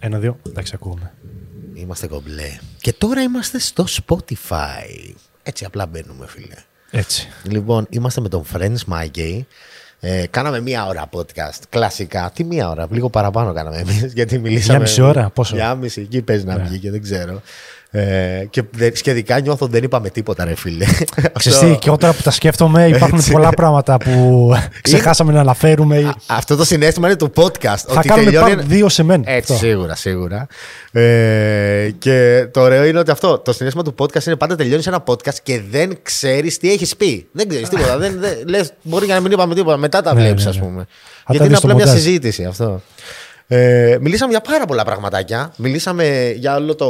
Ένα-δύο. Εντάξει, ακούμε. Είμαστε κομπλέ. Και τώρα είμαστε στο Spotify. Έτσι απλά μπαίνουμε, φίλε. Έτσι. Λοιπόν, είμαστε με τον Friends My Ε, κάναμε μία ώρα podcast. Κλασικά. Τι μία ώρα, λίγο παραπάνω κάναμε εμείς. Γιατί μιλήσαμε. Μια μισή ώρα, πόσο; Μια μισή, εκεί παίζει να Ναι. βγει και δεν ξέρω. Ε, και δε- σχετικά νιώθω δεν είπαμε τίποτα, ρε φίλε. Ξέρεις Αυτό- τι, και όταν που τα σκέφτομαι υπάρχουν Έτσι. πολλά πράγματα που ξεχάσαμε να αναφέρουμε. Α, Αυτό το συνέστημα είναι του podcast. Θα ότι κάνουμε τελειώνει- part δύο σε μένα. Έτσι, Αυτό. σίγουρα, σίγουρα. Ε, και το ωραίο είναι ότι αυτό, το συνέστημα του podcast είναι πάντα τελειώνεις ένα podcast και δεν ξέρεις τι έχεις πει. Δεν ξέρεις τίποτα. δεν, δεν, λες, μπορεί για να μην είπαμε τίποτα. Μετά τα Ναι, βλέπεις, ναι, ας ναι. πούμε. τα Γιατί είναι δεις στο απλά μια μοντάζ. συζήτηση αυτό. Ε, μιλήσαμε για πάρα πολλά πραγματάκια. Μιλήσαμε για όλο το.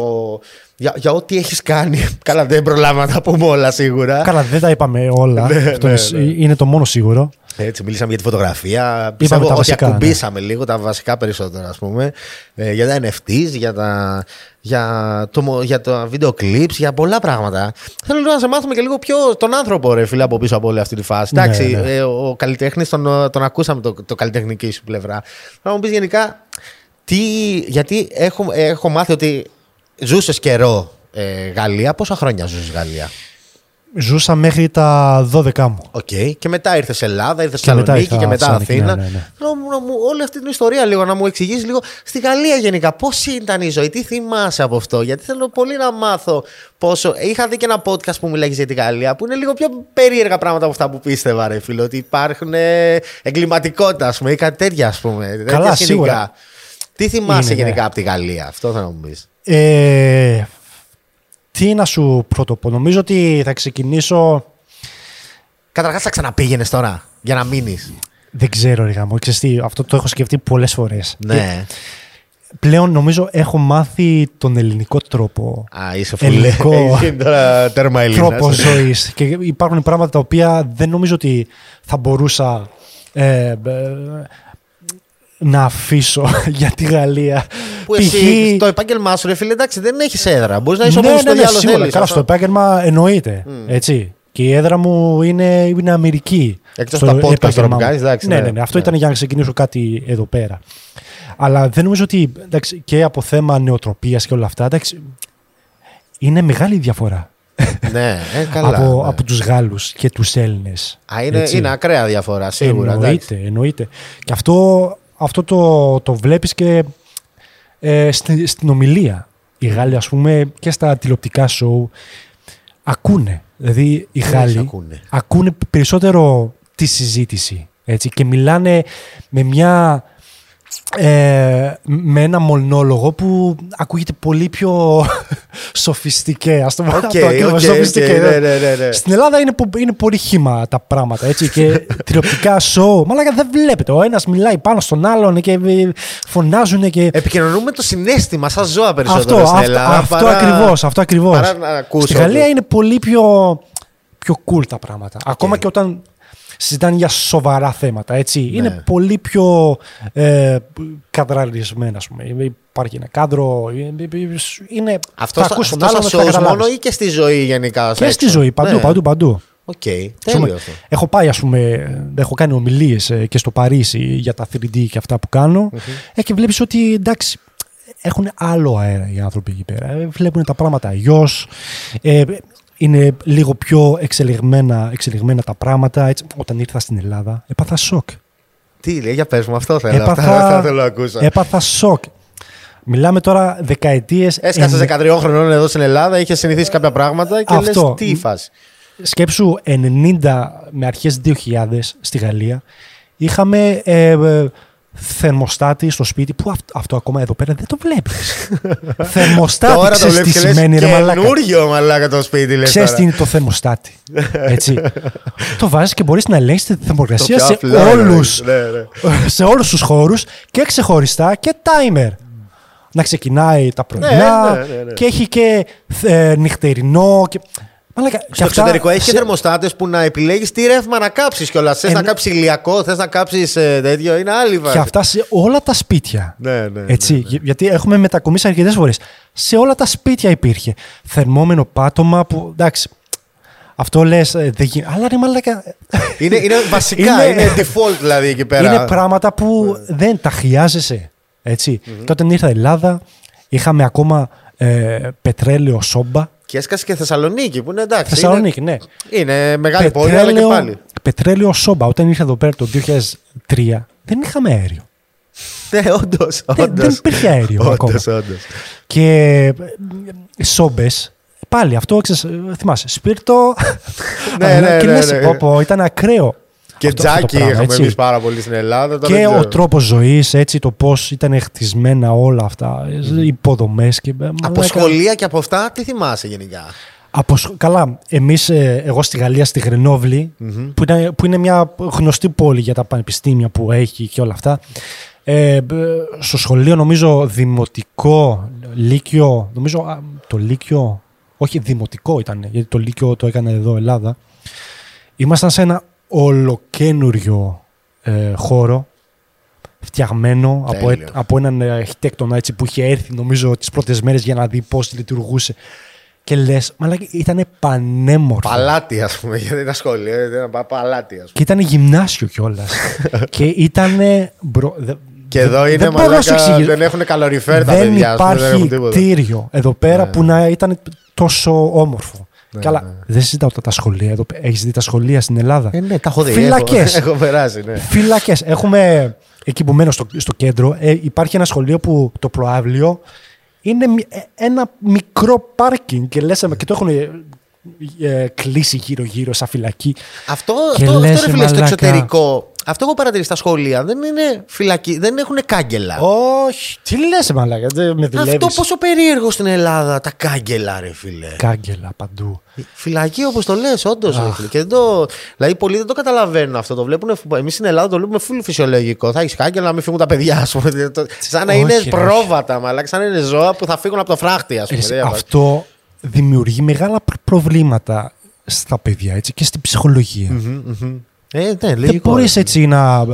Για, για ό,τι έχεις κάνει. Καλά, δεν προλάβαμε να τα πούμε όλα σίγουρα. Καλά, δεν τα είπαμε όλα. Ναι, Αυτό ναι, είναι- ναι. είναι το μόνο σίγουρο. Έτσι, μιλήσαμε για τη φωτογραφία. Πιστεύω τα ότι βασικά, ναι. ακουμπήσαμε λίγο τα βασικά περισσότερα, ας πούμε. Ε, για τα NFTs, για τα, για, το, μο- για τα video clips, για πολλά πράγματα. Θέλω λίγο να σε μάθουμε και λίγο πιο τον άνθρωπο, ρε φίλε, από πίσω από όλη αυτή τη φάση. Ναι, Εντάξει, ναι. ε, ο καλλιτέχνης τον, τον ακούσαμε το, το καλλιτεχνική σου πλευρά. Θα μου πεις γενικά, τι, γιατί έχω, έχω μάθει ότι ζούσες καιρό ε, Γαλλία. Πόσα χρόνια ζούσες Γαλλία; Ζούσα μέχρι τα 12 μου. Οκ. Και μετά ήρθες Ελλάδα, ήρθες Και μετά Θεσσαλονίκη ήρθα και μετά Θεσσαλονίκη, Αθήνα. ναι, ναι, ναι. Θέλω να μου, όλη αυτή την ιστορία λίγο να μου εξηγήσεις λίγο στη Γαλλία γενικά. Πώς ήταν η ζωή, τι θυμάσαι από αυτό; Γιατί θέλω πολύ να μάθω πόσο. Είχα δει και ένα podcast που μιλάει για τη Γαλλία που είναι λίγο πιο περίεργα πράγματα από αυτά που πίστευα, ρε φίλο. Ότι υπάρχουν ε, εγκληματικότητα, ας πούμε, ή κάτι τέτοια, ας πούμε. τέτοια Καλά, σκηνικά. σίγουρα. Τι θυμάσαι Είναι, ναι. γενικά από τη Γαλλία, αυτό θα μου πεις. Ε, τι να σου πρωτοπώ. Νομίζω ότι θα ξεκινήσω. Καταρχάς, θα ξαναπήγαινες τώρα για να μείνεις. Δεν ξέρω, ρε γάμο. Ξέρεις τι, αυτό το έχω σκεφτεί πολλές φορές. Ναι. Πλέον νομίζω έχω μάθει τον ελληνικό τρόπο. Α, είσαι φουλέ. Ελληνικό. Είσαι τώρα τέρμα Έλληνας. τρόπο ζωής. Και υπάρχουν πράγματα τα οποία δεν νομίζω ότι θα μπορούσα ε, ε, να αφήσω για τη Γαλλία. Που εσύ το επάγγελμά σου, ρε φίλε, εντάξει, δεν έχεις έδρα. Μπορείς να είσαι ναι, όμω ναι, στο ναι, διάλογο σίγουρα. θέλεις, Καλά, αυτό. στο επάγγελμα εννοείται. Έτσι. Και η έδρα μου είναι, είναι Αμερική. Εκτός στο τα podcast επάγγελμά τώρα που μου. κάνεις, εντάξει, ναι, ναι. ναι, ναι. Αυτό Ναι. ήταν για να ξεκινήσω κάτι εδώ πέρα. Αλλά δεν νομίζω ότι εντάξει, και από θέμα νεοτροπία και όλα αυτά. Εντάξει, είναι μεγάλη διαφορά ναι, ε, καλά. από, ναι. από τους Γάλλους και τους Έλληνες. Α, είναι, Έτσι. είναι ακραία διαφορά, σίγουρα. εντάξει. Εννοείται, εννοείται. Και αυτό, αυτό το, το βλέπεις και ε, στη- στην ομιλία. Οι Γάλλοι, ας πούμε, και στα τηλεοπτικά σοου ακούνε. Δηλαδή, οι Τι Γάλλοι ακούνε; ακούνε περισσότερο τη συζήτηση. Έτσι, και μιλάνε με μια... Ε, με ένα μονόλογο που ακούγεται πολύ πιο σοφιστικέ. Ας το πω Οκ, αυτό ακριβώς, οκ, σοφιστικέ, οκ, ναι. ναι, ναι, ναι, ναι. Στην Ελλάδα είναι, πο- είναι πολύ χύμα τα πράγματα έτσι, και τηλεοπτικά σοου. Μαλάκα δεν βλέπετε. Ο ένας μιλάει πάνω στον άλλον και ε, φωνάζουν και. Επικοινωνούμε το συναίσθημα σαν ζώα αυτό περισσότερο στην αυτό, Ελλάδα. αυτό παρά- ακριβώς, αυτό ακριβώς. παρά να ακούσω Στη Γαλλία ότι- είναι πολύ πιο, πιο cool τα πράγματα. Ακόμα και όταν συζητάνε για σοβαρά θέματα. Έτσι. Είναι πολύ πιο ε, καδραρισμένα, ας πούμε. Υπάρχει ένα κάδρο. ε, ε, Είναι, Αυτός θα στα- ακούς τον αυτός άλλον, στα θα shows καταλάβεις. μόνο ή και στη ζωή γενικά. ως Και στη έξω; ζωή, παντού, Ναι. παντού, παντού. Οκ, Ας πούμε, τέλειο αυτό. Έχω πάει, ας πούμε, έχω κάνει ομιλίες ε, και στο Παρίσι για τα 3D και αυτά που κάνω ε, και βλέπεις ότι εντάξει, έχουν άλλο αέρα οι άνθρωποι εκεί πέρα. Ε, Βλέπουν τα πράγματα αλλιώς. Ε, είναι λίγο πιο εξελιγμένα, εξελιγμένα τα πράγματα. Έτσι, όταν ήρθα στην Ελλάδα, έπαθα σοκ. Τι λέει, για πες μου, αυτό θέλω. Έπαθα, Αυτά, αυτά θέλω να ακούσω. έπαθα σοκ. Μιλάμε τώρα δεκαετίες... Έσκασε εν- 13 χρονών εδώ στην Ελλάδα, είχε συνηθίσει κάποια πράγματα και Αυτό. λες τι η φάση. σκέψου 90 με αρχές 2000 στη Γαλλία είχαμε ε, ε, θερμοστάτη στο σπίτι που αυ- αυτό ακόμα εδώ πέρα δεν το βλέπεις. θερμοστάτη, Τώρα το ξέρεις βλέπεις τι και λες σημαίνει ρε μαλάκα. καινούριο μαλάκα το σπίτι λες Ξέρεις τώρα. τι είναι το θερμοστάτη. Έτσι. το βάζεις και μπορείς να ελέγξεις τη θερμοκρασία πιο σε απλό, ναι, όλους, ναι, ναι. σε όλους τους χώρους και ξεχωριστά και timer. Να ξεκινάει τα πρωινά Ναι, ναι, ναι, ναι. και έχει και ε, νυχτερινό. Και... Μαλάκα, και Στο αυτά εξωτερικό έχει και σε- θερμοστάτες που να επιλέγεις τι ρεύμα να κάψεις κιόλας. Θες Ε, να ναι. κάψεις ηλιακό, θες να κάψεις τέτοιο. Είναι άλλη βάση. Και αυτά σε όλα τα σπίτια. Ναι, ναι, Έτσι, ναι, ναι. για- Γιατί έχουμε μετακομίσει αρκετές φορές. Σε όλα τα σπίτια υπήρχε. Θερμόμενο πάτωμα που. Εντάξει. Αυτό λες. Αλλά ρε μαλάκα. Είναι, είναι βασικά, Είναι- είναι, default δηλαδή εκεί πέρα. Είναι πράγματα που δεν τα χρειάζεσαι. Έτσι. Και όταν ήρθα Ελλάδα, είχαμε ακόμα ε, πετρέλαιο σόμπα. Και έσκασε και Θεσσαλονίκη που είναι εντάξει. Θεσσαλονίκη, ναι. Είναι, είναι μεγάλη πόλη, αλλά και πάλι. πετρέλαιο σόμπα. Όταν ήρθα εδώ πέρα το 2003, δεν είχαμε αέριο. Ναι, όντως. Δεν, δεν υπήρχε αέριο ακόμα. Όντως, όντως. Και ε, σόμπες. Πάλι αυτό, ξέρεις, ε, θυμάσαι, σπίρτο. Ναι, ναι, και ναι, λες, ναι. πω, πω, ήταν ακραίο. Και αυτό- αυτό το τζάκι πράγμα, είχαμε έτσι. εμείς πάρα πολύ στην Ελλάδα. τώρα Και δεν ο ξέρω. τρόπος ζωής, έτσι, το πώς ήταν χτισμένα όλα αυτά, οι υποδομές. Και... Από μαλάκα. σχολεία και από αυτά, τι θυμάσαι γενικά; Από σχ- Καλά, εμείς, εγώ στη Γαλλία, στη γρενοβλη που, είναι, που είναι μια γνωστή πόλη για τα πανεπιστήμια που έχει και όλα αυτά. Ε, μπ, στο σχολείο, νομίζω, δημοτικό, λύκειο, νομίζω α, το λύκειο, όχι δημοτικό ήταν, γιατί το λύκειο το έκανε εδώ Ελλάδα. Ήμασταν σε ένα ολοκένουριο ε, χώρο, φτιαγμένο από, ε- Τέλειο. από έναν ε, αρχιτέκτονα έτσι, που είχε έρθει νομίζω τις πρώτες μέρες για να δει πώς λειτουργούσε. Και λες, μαλάκα, ήταν πανέμορφο. Παλάτι, ας πούμε, γιατί ήταν σχολείο. Ήταν πα- παλάτι, ας πούμε. Και ήταν γυμνάσιο κιόλας. και ήταν. Μπρο... δε- Και εδώ δεν είναι μπορώ να σου μαλάκα, εξηγήσω. δεν έχουν καλοριφέρ τα δεν παιδιά. ας πούμε, δεν υπάρχει έχουν τίποτα. κτίριο εδώ πέρα Ναι, που να ήταν τόσο όμορφο. Ναι, Καλά, ναι. δεν συζητάω τα, τα σχολεία. Εδώ... Έχεις δει τα σχολεία στην Ελλάδα; Ε, ναι, τα έχω δει. Φυλακές. Έχω, έχω περάσει, ναι. Φυλακές. Έχουμε εκεί που μένω στο, στο κέντρο. Ε, υπάρχει ένα σχολείο που το προάβλιο είναι μι- ε, ένα μικρό πάρκινγκ και λες, και το έχουν ε, ε, κλείσει γύρω-γύρω σαν φυλακή. Αυτό, Και αυτό, λες, αυτό ρε φίλε, στο μαλάκα. εξωτερικό. Αυτό έχω παρατηρήσει στα σχολεία. Δεν είναι φυλακή, δεν έχουν κάγκελα. Όχι, τι λες μαλάκα, δεν με δουλεύεις. Αυτό πόσο περίεργο στην Ελλάδα τα κάγκελα, ρε φίλε. Κάγκελα παντού. Φυλακή όπως το λες, όντως. Αχ. Και δεν το, δηλαδή πολλοί δεν το καταλαβαίνουν αυτό. Το βλέπουν, εμείς στην Ελλάδα το βλέπουμε full φυσιολογικό. Θα έχεις κάγκελα να μην φύγουν τα παιδιά, ας πούμε. Το- Σαν να Όχι, είναι όχι. πρόβατα, μαλάκα, σαν να είναι ζώα που θα φύγουν από το φράχτη, ας πούμε. Εσύ, Δεν αυτό δημιουργεί μεγάλα προ- προβλήματα στα παιδιά έτσι, και στην ψυχολογία. Μμμ, μμμ. Ε, ναι, Δεν λογικό. μπορείς ρε. έτσι να.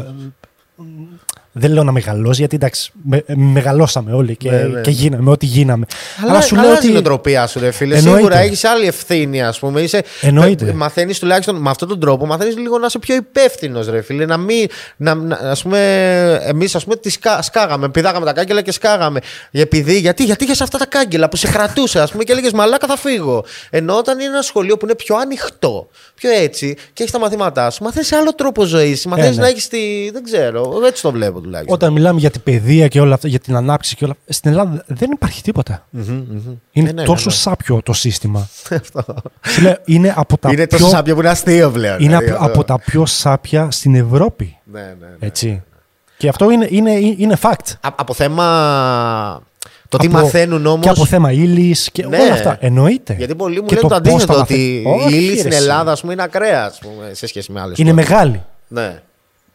Δεν λέω να μεγαλώσει, γιατί εντάξει, με- μεγαλώσαμε όλοι και, Ναι, ναι. και γίναμε ό,τι γίναμε. Αλλά, σου λέω αλλάζει ότι. η νοοτροπία σου, ρε φίλε. Εννοείται. Σίγουρα έχεις άλλη ευθύνη, ας πούμε. Είσαι, Εννοείται. Μαθαίνεις τουλάχιστον με αυτόν τον τρόπο, μαθαίνεις λίγο να είσαι πιο υπεύθυνος, ρε φίλε. Να μην. Να, να, ας πούμε, εμείς, ας πούμε, τη σκα, σκάγαμε. Πηδάγαμε τα κάγκελα και σκάγαμε. Επειδή, γιατί, γιατί είχες αυτά τα κάγκελα που σε κρατούσε, ας πούμε, και έλεγες Μαλάκα θα φύγω. Ενώ όταν είναι ένα σχολείο που είναι πιο ανοιχτό, πιο έτσι, και έχεις τα μαθήματά σου, μαθαίνεις άλλο τρόπο ζωής. Μαθαίνεις ναι. να έχεις τη. Δεν ξέρω. Έτσι το βλέπω τουλάχιστον. Όταν μιλάμε για την παιδεία και όλα αυτά, για την ανάπτυξη και όλα αυτά, στην Ελλάδα δεν υπάρχει τίποτα. Μμμ, μμμ. Είναι Ε, ναι, τόσο ναι, ναι. σάπιο το σύστημα. Σου λέω, είναι από τα Είναι πιο, τόσο σάπιο που είναι αστείο πλέον. είναι δηλαδή, από, αυτό. από τα πιο σάπια στην Ευρώπη. Ναι, ναι, ναι. Έτσι. Και αυτό είναι, είναι, είναι fact. Α- από θέμα. Το τι Από- μαθαίνουν όμω. Και από θέμα ήλη και Ναι. όλα αυτά. Εννοείται. Γιατί πολλοί μου Και λένε το, πώς τα αντίθετο, μαθαίνει. ότι Όχι, η ύλη ρε, στην εσύ. Ελλάδα ας πούμε, είναι ακραία ας πούμε, σε σχέση με άλλες Είναι μεγάλη. Ναι.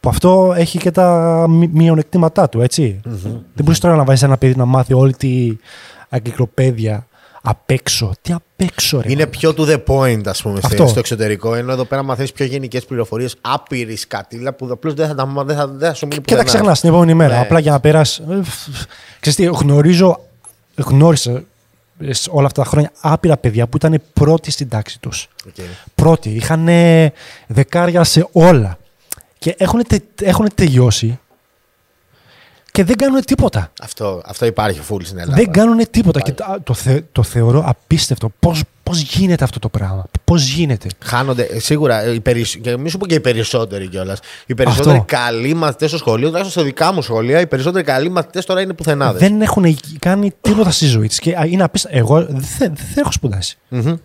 Που αυτό έχει και τα μη- μειονεκτήματά του, έτσι. Δεν μπορείς τώρα να βάζεις ένα παιδί να μάθει όλη την εγκυκλοπαίδεια απ' έξω. Τι απ' έξω, ρε. Είναι πιο to the point, ας πούμε, στο- Αυτό. στο εξωτερικό. Ενώ εδώ πέρα μαθαίνεις πιο γενικές πληροφορίες, άπειρη σκατίλα που απλώς δεν θα, τα μάθει, δεν θα, δεν θα σου μείνει Και τα πουθενά. ξεχνάς την επόμενη μέρα. Ναι. Απλά για να περάσει. Ξέρεις τι, γνωρίζω, γνώρισα ε, σε όλα αυτά τα χρόνια άπειρα παιδιά που ήταν πρώτοι στην τάξη τους. Οκ. Πρώτοι. Είχαν δεκάρια σε όλα. Και έχουν, έχουν τελειώσει και δεν κάνουν τίποτα. Αυτό, αυτό υπάρχει full στην Ελλάδα. Δεν κάνουν τίποτα. Και το, το, θε- το θεωρώ απίστευτο. Πώς, πώς γίνεται αυτό το πράγμα; Πώς γίνεται; Χάνονται, ε, σίγουρα, ε, οι περισ... και μη σου πω και οι περισσότεροι κιόλας. Οι περισσότεροι Αυτό. καλοί μαθητές στο σχολείο, τουλάχιστον στο δικά μου σχολεία, οι περισσότεροι καλοί μαθητές τώρα είναι πουθενάδες. Δεν έχουν κάνει τίποτα στη ζωή της. Και α, είναι απίστευτο. Εγώ δεν, θε- δεν έχω σπουδάσει. Δεν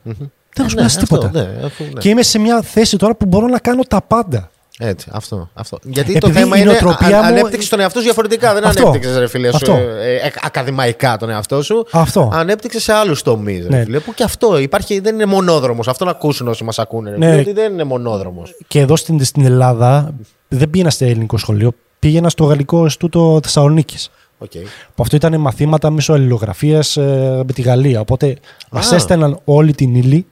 έχω σπουδάσει τίποτα. Ναι, αφού, ναι. Και είμαι σε μια θέση τώρα που μπορώ να κάνω τα πάντα. Έτσι, αυτό. αυτό. Γιατί Επειδή το θέμα η είναι νοοτροπία α, μου- ανέπτυξε τον εαυτό σου διαφορετικά. Δεν Αυτό. ανέπτυξες, ρε φίλε, σου, Αυτό. ε, ε, ακαδημαϊκά τον εαυτό σου. Αυτό. Ανέπτυξες σε άλλους τομείς. Ναι. Φίλε, που και αυτό υπάρχει, δεν είναι μονόδρομος. Αυτό να ακούσουν όσοι μας ακούνε. Ρε, Ναι. φίλε, ότι δεν είναι μονόδρομος. Και εδώ στην, στην Ελλάδα δεν πήγαινα στο ελληνικό σχολείο. Πήγαινα στο γαλλικό Ινστιτούτο Θεσσαλονίκης. Okay. Που αυτό ήταν μαθήματα μέσω αλληλογραφία με τη Γαλλία. Οπότε μας Α. έστελναν όλη την ύλη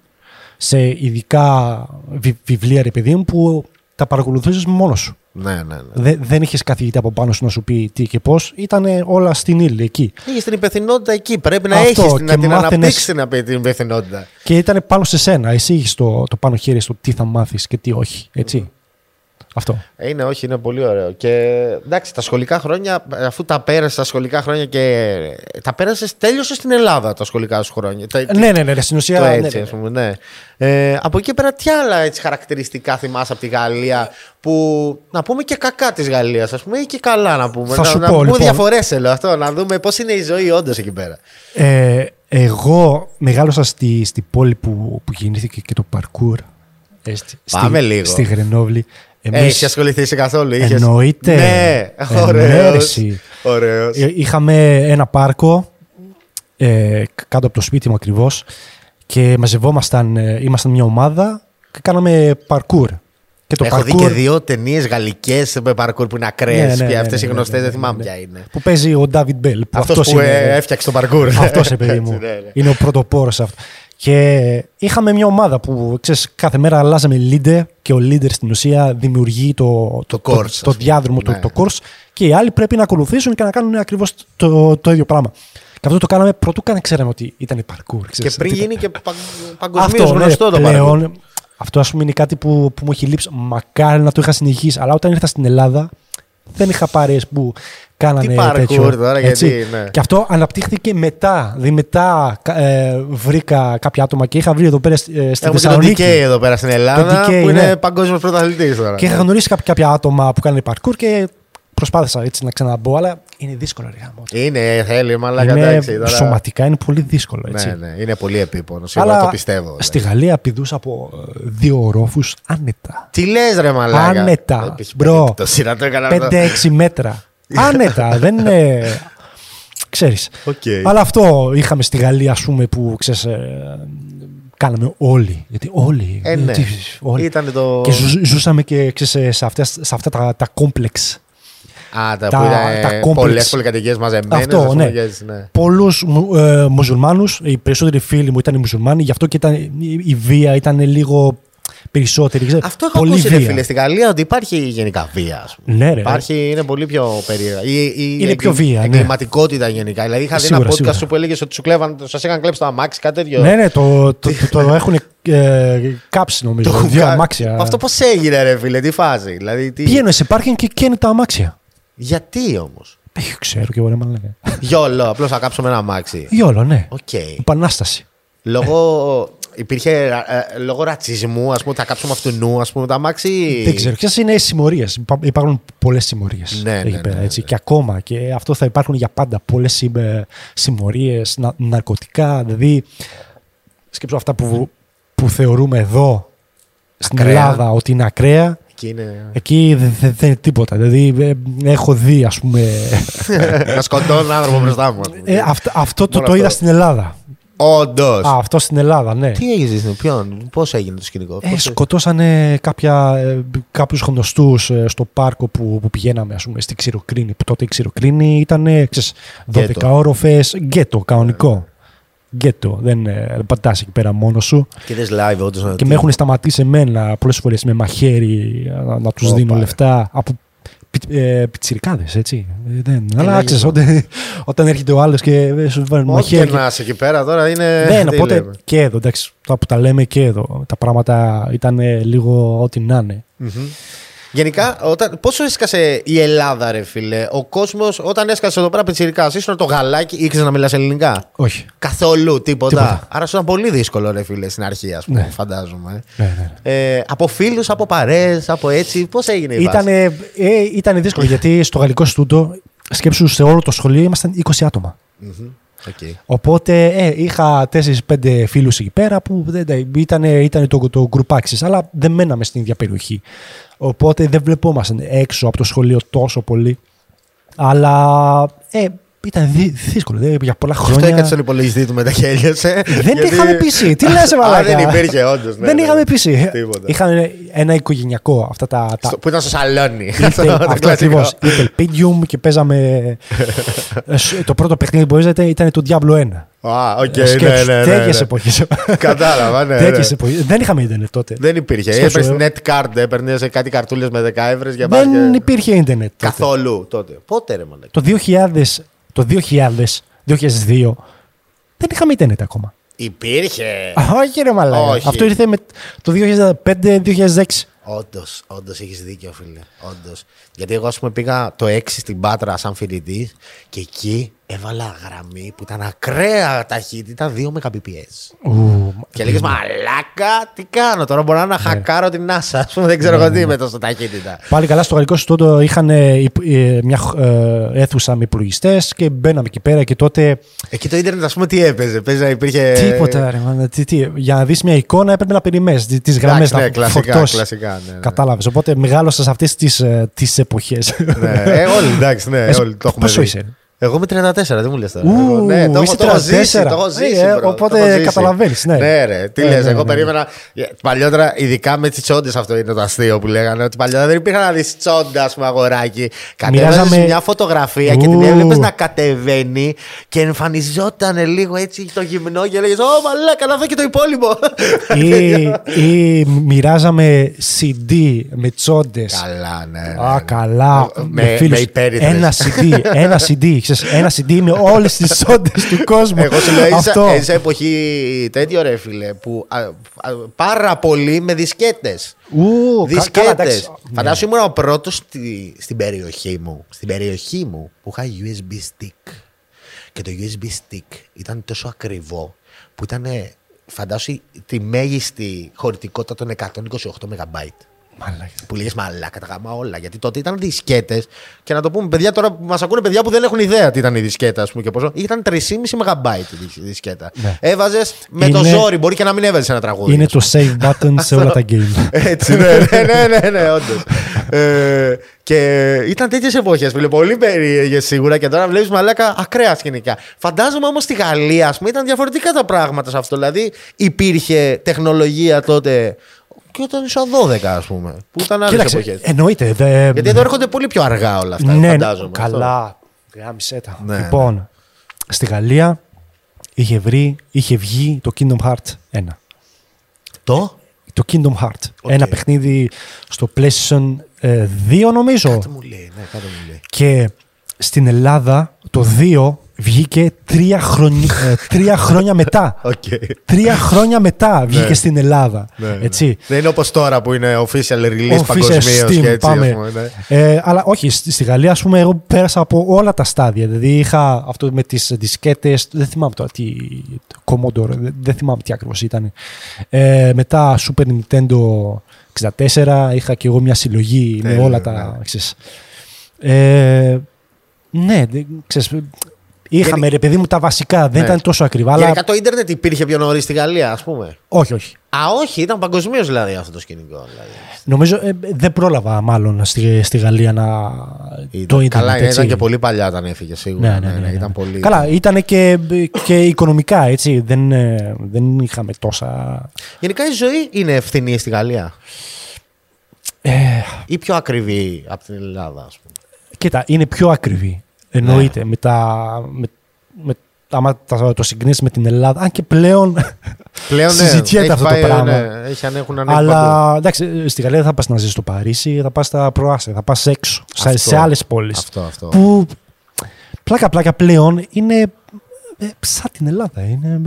σε ειδικά βι- βιβλία, ρε παιδί μου, που τα παρακολουθούσες μόνος σου. Ναι, ναι, ναι. Δε- δεν είχες καθηγητή από πάνω σου να σου πει τι και πώς. Ήταν όλα στην ύλη εκεί. Έχει την υπευθυνότητα εκεί. Πρέπει να Αυτό, έχεις και να την μάθαινες- αναπτύξεις την, απε- την υπευθυνότητα. Και ήταν πάνω σε σένα. Εσύ είχες το, το πάνω χέρι στο τι θα μάθεις και τι όχι. Έτσι. Αυτό. Είναι, όχι, είναι πολύ ωραίο. Και εντάξει, τα σχολικά χρόνια, αφού τα πέρασες τα σχολικά χρόνια και. Τα πέρασες, τέλειωσες στην Ελλάδα τα σχολικά σου χρόνια. Τα- Ναι, ναι, ναι, στην ουσία. το ναι, έτσι, ναι. ας πούμε, ναι. Ε, από εκεί πέρα, τι άλλα έτσι, χαρακτηριστικά θυμάσαι από τη Γαλλία που. Να πούμε και κακά της Γαλλίας, ας πούμε, ή και καλά να πούμε. Θα να σου να πω, πούμε λοιπόν. διαφορές, λέω αυτό, να δούμε πώς είναι η ζωή όντως εκεί πέρα. Ε, εγώ μεγάλωσα στη, στη πόλη που, που γεννήθηκε και το parkour. Ε, στη, Πάμε στη, λίγο. Στη Γρενόβλη. Εμείς- Έχει ασχοληθεί καθόλου, είχες... Εννοείται. Ναι, Ε, ωραίος. ναι, εσύ. ωραίος. Ε, Είχαμε ένα πάρκο ε, κάτω από το σπίτι μου ακριβώς και μαζευόμασταν, ε, ήμασταν μια ομάδα και κάναμε parkour. Και το Έχω δει parkour και δύο ταινίες γαλλικές με parkour που είναι ακραίες. Ναι, ναι, και ναι, αυτές ναι, οι ναι, γνωστές ναι, δεν ναι, θυμάμαι ναι. ποια είναι. που παίζει ο David Bell. Που Αυτός αυτός που είναι, ε, έφτιαξε το parkour. Αυτός σε παιδί μου. Έτσι, ναι, ναι. Είναι ο πρωτοπόρος αυτός. Και είχαμε μια ομάδα που ξέρεις, κάθε μέρα αλλάζαμε leader και ο leader στην ουσία δημιουργεί το, Το course, ας το, πούμε. διάδρομο, Ναι. το, το course και οι άλλοι πρέπει να ακολουθήσουν και να κάνουν ακριβώς το, το ίδιο πράγμα. Και αυτό το κάναμε πρωτού καν ξέραμε ότι ήταν parkour. Και ξέρεις, πριν τι- γίνει και παγκοσμίως αυτό, ναι, γνωστό το parkour. πλέον, Αυτό ας πούμε είναι κάτι που, που μου έχει λείψει. Μακάρι να το είχα συνεχίσει. Αλλά όταν ήρθα στην Ελλάδα δεν είχα πάρει που κάνανε Τι parkour τέτοιο. τώρα, έτσι. γιατί, ναι. Και αυτό αναπτύχθηκε μετά. Δηλαδή μετά ε, βρήκα κάποια άτομα και είχα βρει εδώ πέρα ε, στη Έχουμε και τον Θεσσαλονίκη. DK εδώ πέρα στην Ελλάδα DK, που είναι ναι. παγκόσμιος πρωταθλητής τώρα. Και είχα γνωρίσει κάποια, κάποια άτομα που κάνανε parkour και προσπάθησα έτσι να ξαναμπώ. Αλλά είναι δύσκολο. Ρε, γαμώ. Είναι, θέλει, μαλάκα είναι, εντάξει. τώρα. σωματικά είναι πολύ δύσκολο. Έτσι. Ναι, ναι, είναι πολύ επίπονο. Σίγουρα Αλλά το πιστεύω. στη Γαλλία πηδούσα από ε, δύο ορόφους άνετα. Τι λες, ρε Μαλάκα; Άνετα. Έχει Bro. περίπτωση να το έκανα αυτό. 5-6 μέτρα. Άνετα. δεν είναι. Ξέρεις. Οκ. Αλλά αυτό είχαμε στη Γαλλία, ας πούμε, που ξέρεις, ε, κάναμε όλοι. Γιατί όλοι. Ε, ναι. τι- όλοι. Ήταν το. Και ζου- ζούσαμε και ξέρεις, σε, αυτές, σε αυτά τα, τα κόμπλεξ. Α, τα, τα- που τα ήταν complex. πολλές πολυκατοικίε μαζεμένες. Αυτό, ναι. ναι. Πολλούς μου, ε, μουσουλμάνους, οι περισσότεροι φίλοι μου ήταν μουσουλμάνοι, γι' αυτό και ήταν, η, η βία ήταν λίγο περισσότερη. ξέρεις, Αυτό έχω πολύ ακούσει, ρε βία. φίλε, στη Γαλλία ότι υπάρχει γενικά βία. Ας πούμε. Ναι, ρε. Υπάρχει, είναι πολύ πιο περίεργα. Η, η, Είναι η- πιο βία, ναι. Εγκληματικότητα γενικά. Δηλαδή είχα δει ένα Σίγουρα, podcast σίγουρα. σου που έλεγες ότι σου κλέβαν, σας είχαν κλέψεις το αμάξι, κάτι τέτοιο. Ναι, ναι, το, το, το, το έχουν ε, κάψει νομίζω. Το έχουν δύο κάνει. αμάξια. Αυτό πώς έγινε, ρε φίλε, τι φάση. Δηλαδή, τι... Πήγαινε σε πάρκινγκ και καίνε τα αμάξια. Γιατί όμως; Ε, ξέρω και εγώ ρε μαλάκα. YOLO, απλώς θα κάψουμε ένα αμάξι. YOLO, ναι. Οκ. Επανάσταση. Λόγω. Υπήρχε ε, λόγω ρατσισμού, ας πούμε, θα κάψουμε αυτουνού, ας πούμε, το αμάξι. Δεν ξέρω. Ποιες είναι οι συμμορίες. Υπάρχουν πολλές συμμορίες Ναι, εκεί ναι, πέρα. ναι, έτσι. ναι. Και ακόμα. Και αυτό θα υπάρχουν για πάντα. Πολλές συμμορίες, να, ναρκωτικά. Δηλαδή, σκέψω αυτά που, που θεωρούμε εδώ στην Ακραία. Ελλάδα ότι είναι ακραία. Εκεί είναι. Εκεί δεν δε, δεν είναι τίποτα. Δηλαδή, ε, έχω δει, ας πούμε. να σκοτώνω άνθρωπο μπροστά μου. ας πούμε. ε, αυτό αυτό το, Μόνο το είδα αυτό. στην Ελλάδα. Όντως. Α, αυτό στην Ελλάδα, ναι. Τι έγινε στην ποιον, πώς έγινε το σκηνικό. Ε, πώς- σκοτώσανε κάποια, ε, κάποιους γνωστούς ε, στο πάρκο που, που πηγαίναμε ας πούμε, στη Ξηροκρίνη. Που τότε η Ξηροκρίνη ήταν ε, ξέρεις, 12 Γκέτο. όροφες, γκέτο κανονικό. Γκέτο, δεν ε, πατάς εκεί πέρα μόνος σου. Και δες live, όντως. Και με έχουν σταματήσει εμένα πολλές φορές με μαχαίρι ε, να, να τους Ωπα, δίνω ρε. λεφτά από πι, ε, πιτσιρικάδες, έτσι. Ε, δεν, αλλά λέγε ξέρεις, το. όταν, όταν έρχεται ο άλλος και ε, σου βάλει Όχι μαχαίρι. να είσαι εκεί πέρα τώρα είναι. Δεν, τι οπότε λέμε. και εδώ, εντάξει, τώρα που τα λέμε και εδώ, τα πράγματα ήταν ε, λίγο ό,τι να είναι. Μμμ. Γενικά, όταν, πόσο έσκασε η Ελλάδα, ρε φίλε; Ο κόσμος, όταν έσκασε εδώ πέρα πιτσιρικά, ήσουν το γαλάκι, ήξερες να μιλάς ελληνικά; Όχι. Καθόλου τίποτα. Τίποτα. Άρα σου ήταν πολύ δύσκολο, ρε φίλε, στην αρχή, ας πούμε, Ναι. φαντάζομαι. Ναι, ναι. Ε, από φίλους, από παρέ, από έτσι. Πώς έγινε η Ήταν, βάση; ε, ήταν δύσκολο γιατί στο γαλλικό στούντιο, σκέψου σε όλο το σχολείο ήμασταν 20 άτομα. Μμμ. Οκ. Οπότε ε, είχα 4-5 φίλους εκεί πέρα που δεν, δεν- ήταν, ήταν το, το γκρουπάκι σας, αλλά δεν μέναμε στην ίδια περιοχή. Οπότε δεν βλεπόμασταν έξω από το σχολείο τόσο πολύ. Αλλά ε, ήταν δύ- δύσκολο. δε, για πολλά Αυτό χρόνια. έκατσε στον υπολογιστή του μετά και έλειωσε. Δεν γιατί- είχαμε PC. Τι λες, Α, μαλάκα; δεν υπήρχε, όντως. δεν είχαμε PC. Τίποτα. Είχαμε ένα οικογενειακό. Αυτά τα, τα, Στο- Που ήταν στο σαλόνι. Intel, Το αυτό κλασικό. ακριβώς. Intel Pentium και παίζαμε. ε, σ- το πρώτο παιχνίδι που παίζατε ήταν το Diablo 1. Α, οκ, Σκέψου, ναι, ναι, ναι, τέτοιες ναι. εποχές. Κατάλαβα, ναι. Τέτοιες ναι. εποχές. Δεν είχαμε ίντερνετ τότε. Δεν υπήρχε. Σκέψου, Έπαιρνε ε. net card, έπαιρνες κάτι καρτούλες με 10 ευρώ για Δεν μπάσκετ. υπήρχε ίντερνετ. τότε. Καθόλου τότε. Πότε ρε μαλάκα. Το 2000, το 2000, 2002 δεν είχαμε ίντερνετ ακόμα. Υπήρχε. Α, Όχι ρε μαλάκα. Όχι. Αυτό ήρθε με το 2005-2006. Όντως, όντως έχεις δίκιο, φίλε. Όντως. Γιατί εγώ, ας πούμε, πήγα το 6 στην Πάτρα σαν φοιτητής και εκεί έβαλα γραμμή που ήταν ακραία ταχύτητα 2 Mbps. Ου, Και λέγε Μαλάκα, τι κάνω τώρα. Μπορώ να χακάρω την NASA. Α πούμε, δεν ξέρω εγώ τι με τόσο ταχύτητα. Πάλι καλά στο Γαλλικό Ινστιτούτο είχαν ε, υπ- ε, μια ε, αίθουσα με υπολογιστέ και μπαίναμε εκεί πέρα και τότε. Εκεί το ίντερνετ, ας πούμε, τι έπαιζε. Παίζει να υπήρχε. Τίποτα, ρε, μάνα, τι, τι, για να δεις μια εικόνα έπρεπε να περιμένεις τις γραμμές Εντάξει, να ναι, κλασικά, φορτώσει. κλασικά, ναι, ναι. Κατάλαβες. Οπότε μεγάλωσα σε αυτές τις εποχές. ναι, ε, όλοι, εντάξει, ναι, Εσύ όλοι το έχουμε πόσο δει. Είσαι; Εγώ είμαι 34, δεν μου λες τώρα. Ου, Εγώ, ναι, το, έχω- είσαι το έχω ζήσει. 34. Το έχω ζήσει Ε, bro, οπότε το έχω ζήσει. καταλαβαίνεις, ναι. Ναι, ρε, τι Ε, λες, ναι, Εγώ ναι. περίμενα. Παλιότερα, ειδικά με τις τσόντες, αυτό είναι το αστείο που λέγανε. Ότι παλιότερα δεν υπήρχαν να δεις τσόντα, ας πούμε, αγοράκι. Κατέβαζες Μοιράζαμε- μια φωτογραφία και την Ου. έβλεπες να κατεβαίνει και εμφανιζόταν λίγο έτσι το γυμνό και έλεγες Ω, μαλάκα, να δω και το υπόλοιπο. ή, ή μοιράζαμε CD με τσόντες. Καλά, ναι. ναι, Α, ναι. καλά. Με, φίλους. με υπέρυθρες. Ένα CD, ένα CD, ξέρεις, ένα CD με όλες τις τσόντε του κόσμου. Εγώ σου λέω, Αυτό. είσαι, είσαι εποχή τέτοιο ρε φίλε, που α, α, πάρα πολύ με δισκέτες. Ου, κα- καλά, εντάξει. Δισκέτες. Φαντάσου ήμουν ο πρώτος στη, στην περιοχή μου. Στην περιοχή μου που είχα USB stick. Και το USB stick ήταν τόσο ακριβό που ήταν, φαντάσου, τη μέγιστη χωρητικότητα των 128 MB. Μαλάκα. Που λέγε μαλάκα τα γάμα όλα. Γιατί τότε ήταν δισκέτες. Και να το πούμε, παιδιά τώρα που μας ακούνε παιδιά που δεν έχουν ιδέα τι ήταν η δισκέτα, ας πούμε και πόσο. Ήταν 3,5 MB η δισκέτα. Ναι. Έβαζες με το Είναι- ζόρι, μπορεί και να μην έβαζες ένα τραγούδι. Είναι το save button σε όλα τα game. Έτσι, ναι, ναι, ναι, ναι, ναι όντως. ε, και ήταν τέτοιες εποχές, φίλε. Πολύ περίεργες σίγουρα. Και τώρα βλέπεις μαλάκα ακραίας σκηνικά. Φαντάζομαι όμως στη Γαλλία, ας πούμε, ήταν διαφορετικά τα πράγματα σε αυτό. Δηλαδή υπήρχε τεχνολογία τότε. Και όταν ήσουν 12, ας πούμε. Που ήταν άλλες Κοίταξε, εποχές. εννοείται. δε- Γιατί εδώ έρχονται πολύ πιο αργά όλα αυτά. ναι, φαντάζομαι. καλά. Γάμισε τα. Ναι, λοιπόν, στη Γαλλία είχε, βρει, είχε βγει το Kingdom Hearts 1. Το; Το Kingdom Hearts. Οκ. Ένα παιχνίδι στο PlayStation ε, 2 νομίζω. Κάτι μου λέει, ναι, κάτι μου λέει. Και στην Ελλάδα το 2 βγήκε τρία, χρονι- ε, τρία χρόνια μετά. Οκ. Τρία χρόνια μετά βγήκε Ναι. στην Ελλάδα. Ναι, ναι. Έτσι. Δεν είναι όπως τώρα που είναι official release Official παγκοσμίως Steam, και έτσι. πάμε. ας πούμε, ναι. Ε, αλλά όχι, στη, στη Γαλλία, ας πούμε, εγώ πέρασα από όλα τα στάδια. Δηλαδή είχα αυτό με τις δισκέτες, δεν θυμάμαι τώρα τι, το Commodore, δεν, δεν θυμάμαι τι ακριβώς ήταν. Ε, μετά Super Nintendo 64, είχα και εγώ μια συλλογή με Τέλειο, όλα τα, ξέρεις. Ε, ναι, δεν- ξέρεις, είχαμε ρε παιδί μου τα βασικά, δεν Ναι. ήταν τόσο ακριβά, αλλά Γενικά το ίντερνετ υπήρχε πιο νωρίς στη Γαλλία, ας πούμε. όχι, όχι. Α, όχι, ήταν παγκοσμίως δηλαδή αυτό το σκηνικό. Δηλαδή. Νομίζω ε, δεν πρόλαβα μάλλον στη, στη Γαλλία να Ήταν- το ίντερνετ. Καλά, έτσι. ήταν και πολύ παλιά όταν έφυγε σίγουρα. Ναι, ναι, ναι, ναι. Ήταν πολύ. Καλά, ήταν και, και οικονομικά έτσι. Δεν, ε, δεν είχαμε τόσα. Γενικά η ζωή είναι ευθυνή στη Γαλλία; Ε, Ή πιο ακριβή από την Ελλάδα, ας πούμε; κοίτα, είναι πιο ακριβή. Εννοείται. Με τα, με, με, άμα τα- το συγκρίνεις με την Ελλάδα, αν και πλέον Πλέον ναι, συζητιέται έχει αυτό πάει, το πράγμα. Ναι, έχει ανέ- έχουν ανέβει παντού. Αλλά εντάξει, στη Γαλλία δεν θα πας να ζεις στο Παρίσι, θα πας στα προάσια, θα πας έξω, σε, Αυτό. σε άλλες πόλεις. Αυτό, αυτό. Που πλάκα πλάκα πλέον είναι ε, σαν την Ελλάδα. Είναι, ε,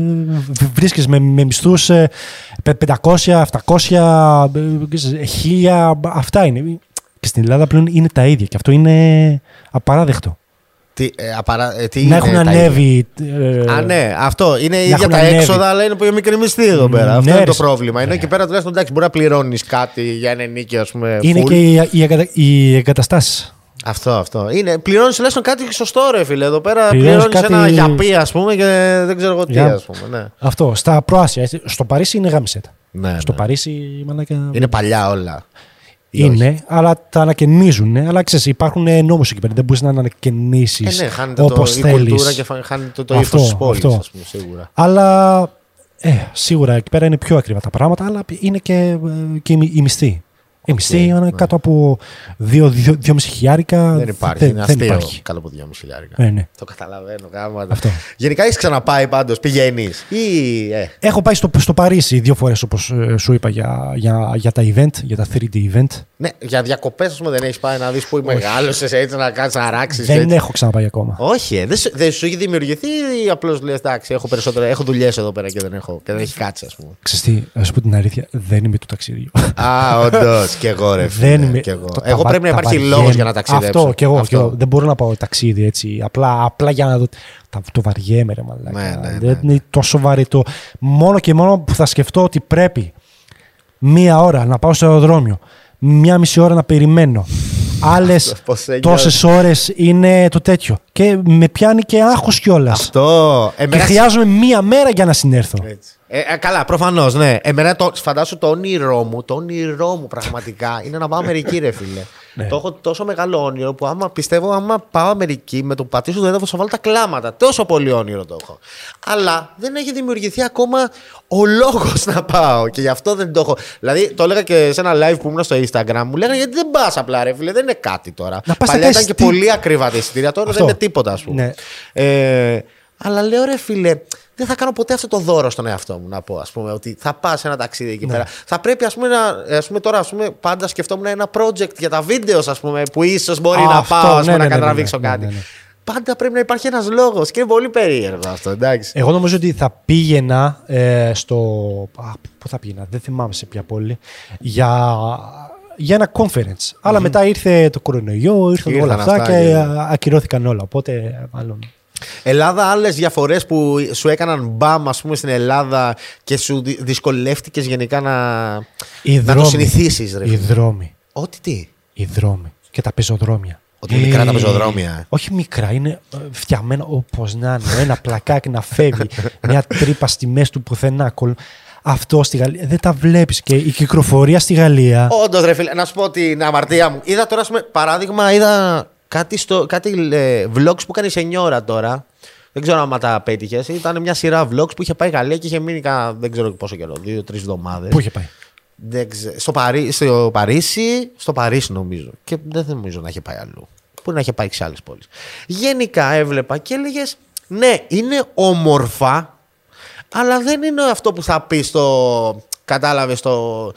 β- βρίσκεις με, με μισθούς ε, πε- 500, 700, ε, ξέρεις, 1000, αυτά είναι. Και στην Ελλάδα πλέον είναι τα ίδια και αυτό είναι απαράδεκτο. Τι, ε, απαρα... ε, τι να είναι έχουν τα ίδια; ανέβει. ε, Α, ναι, αυτό. Είναι ίδια έχουν τα ανέβει. έξοδα, αλλά είναι πιο μικρή μισθή εδώ πέρα. Ναι, αυτό είναι ρε, το σε- πρόβλημα. Ενώ ναι. εκεί πέρα τουλάχιστον εντάξει, μπορεί να πληρώνεις κάτι για ένα ενίκιο, ας πούμε. Είναι full. και οι, οι, εγκατα, οι εγκαταστάσεις. Αυτό, αυτό. Είναι, πληρώνεις τουλάχιστον κάτι σωστό, ρε φίλε. Εδώ πέρα Πληρώνεις πληρώνεις κάτι- ένα γιαπί, ας πούμε, και δεν ξέρω εγώ τι, Για- ας πούμε. Ναι. Αυτό, στα προάσια. έτσι. Στο Παρίσι είναι γάμισέτα. Ναι, Στο ναι. Παρίσι, μαλάκα. Είναι παλιά όλα. Ή Είναι, αλλά τα ανακαινίζουν. Αλλά ξέρεις, υπάρχουν νόμους εκεί πέρα. Δεν μπορείς να ανακαινήσεις όχι. Ε, ναι, χάνεται όπως το, η θέλεις. κουλτούρα και φα- χάνεται το, το Αυτό, ύφο της πόλης, αυτό. ας πούμε, σίγουρα. Αλλά ε, σίγουρα εκεί πέρα είναι πιο ακριβά τα πράγματα, αλλά είναι και, ε, και η, μι- η μισθή. Η μισθή είναι ναι. κάτω από 2-2,5 χιλιάρικα. Δεν υπάρχει. Δεν, είναι δεν αστείο υπάρχει. κάτω από 2,5 χιλιάρικα. Ε, ναι. Το καταλαβαίνω. Γάμα. Αυτό. Γενικά έχεις ξαναπάει πάντως, πηγαίνεις. Ή. Ε, Έχω πάει στο, στο Παρίσι δύο φορές όπως ε, σου είπα για, για, για τα event, για τα 3D event. Ναι, για διακοπές, ας πούμε, δεν έχεις πάει να δεις που μεγάλωσες έτσι, να κάνεις να ράξει. Δεν έχω ξαναπάει ακόμα. Όχι, ε, δεν, σου- δεν σου έχει δημιουργηθεί ή απλώς λες, εντάξει, έχω περισσότερο, έχω δουλειές εδώ πέρα και δεν, έχω, και δεν έχει κάτσει, ας πούμε. Ξέρεις τι, να σου πω την αλήθεια, δεν είμαι του ταξιδιού. Α, όντως, και εγώ ρε. Φίλε, δεν είμαι. και εγώ. το- εγώ τα πρέπει να βα- τα υπάρχει βαριέμαι. λόγος για να ταξιδέψω. Αυτό και εγώ, Αυτό. και εγώ. Δεν μπορώ να πάω ταξίδι έτσι. Απλά, απλά για να δω. Τα, το βαριέμαι, ρε μαλάκα. Ναι, ναι, δεν ναι. είναι τόσο βαρετό. Μόνο και μόνο που θα σκεφτώ ότι πρέπει μία ώρα να πάω στο αεροδρόμιο, μία μισή ώρα να περιμένω. Άλλες πώς σε τόσες ώρες είναι το τέτοιο. Και με πιάνει και άγχος κιόλας. Αυτό. Και Εμένα χρειάζομαι μία μέρα για να συνέρθω. Έτσι. Ε, ε, καλά, προφανώς, ναι. Εμένα το, φαντάσου το όνειρό μου, το όνειρό μου πραγματικά είναι να πάω Αμερική, ρε φίλε. Ναι. Το έχω τόσο μεγάλο όνειρο που άμα πιστεύω, άμα πάω Αμερική με το που πατήσω το έδαφος θα βάλω τα κλάματα. Τόσο πολύ όνειρο το έχω. Αλλά δεν έχει δημιουργηθεί ακόμα ο λόγος να πάω και γι' αυτό δεν το έχω. Δηλαδή, το έλεγα και σε ένα live που ήμουν στο Instagram, μου λέγανε γιατί δεν πας απλά, ρε φίλε, δεν είναι κάτι τώρα. Να πας Παλιά να ήταν και κάνεις τι- πολύ ακριβά τα εισιτήρια, τώρα Αυτό. δεν είναι τίποτα, ας πούμε. Ναι. Ε, αλλά λέω ρε φίλε, δεν θα κάνω ποτέ αυτό το δώρο στον εαυτό μου να πω, ας πούμε, ότι θα πας ένα ταξίδι Ναι. εκεί πέρα. Θα πρέπει, ας πούμε, να, ας πούμε, τώρα, ας πούμε, πάντα σκεφτόμουν ένα project για τα βίντεος, ας πούμε, που ίσως μπορεί Α, να αυτό, πάω, ας πούμε, ναι, να ναι, ναι, κατραβήξω ναι, ναι, κάτι. ναι, ναι. Πάντα πρέπει να υπάρχει ένας λόγος και είναι πολύ περίεργο αυτό, εντάξει. Εγώ νομίζω ότι θα πήγαινα ε, στο. Α, πού θα πήγαινα, δεν θυμάμαι σε ποια πόλη. Για, για ένα conference. Αλλά μετά ήρθε το κορονοϊό, ήρθαν Ήρθαν όλα αυτά, αυτά και και- α, ακυρώθηκαν όλα. Οπότε, μάλλον. Ελλάδα, άλλες διαφορές που σου έκαναν μπαμ, ας πούμε, στην Ελλάδα και σου δυ- δυσκολεύτηκες γενικά να, Οι να το δρόμοι. συνηθίσεις, ρε. Οι φίλε; δρόμοι. Ό,τι τι. Οι δρόμοι. Και τα πεζοδρόμια. Ότι είναι μικρά τα Ε, πεζοδρόμια. Όχι μικρά, είναι ε, φτιαγμένα όπως να είναι. Ένα πλακάκι να φεύγει, μια τρύπα στη μέση του πουθενά. κολ- Αυτό στη Γαλλία δεν τα βλέπεις. Και η κυκλοφορία στη Γαλλία. Όντως, ρε φίλε, να σου πω την αμαρτία μου. Είδα τώρα, ας πούμε, παράδειγμα, είδα κάτι, στο, κάτι ε, vlogs που έκανε η Σενιόρα τώρα. Δεν ξέρω αν τα πέτυχες. Ήταν μια σειρά vlogs που είχε πάει Γαλλία και είχε μείνει κα, δεν ξέρω πόσο καιρό, δύο-τρει εβδομάδες. Πού είχε πάει; στο, Παρί, στο Παρίσι, στο Παρίσι νομίζω. Και δεν νομίζω να είχε πάει αλλού. Που να είχε πάει σε άλλες πόλεις. Γενικά έβλεπα και έλεγες, ναι, είναι όμορφα, αλλά δεν είναι αυτό που θα πεις στο. Κατάλαβες το.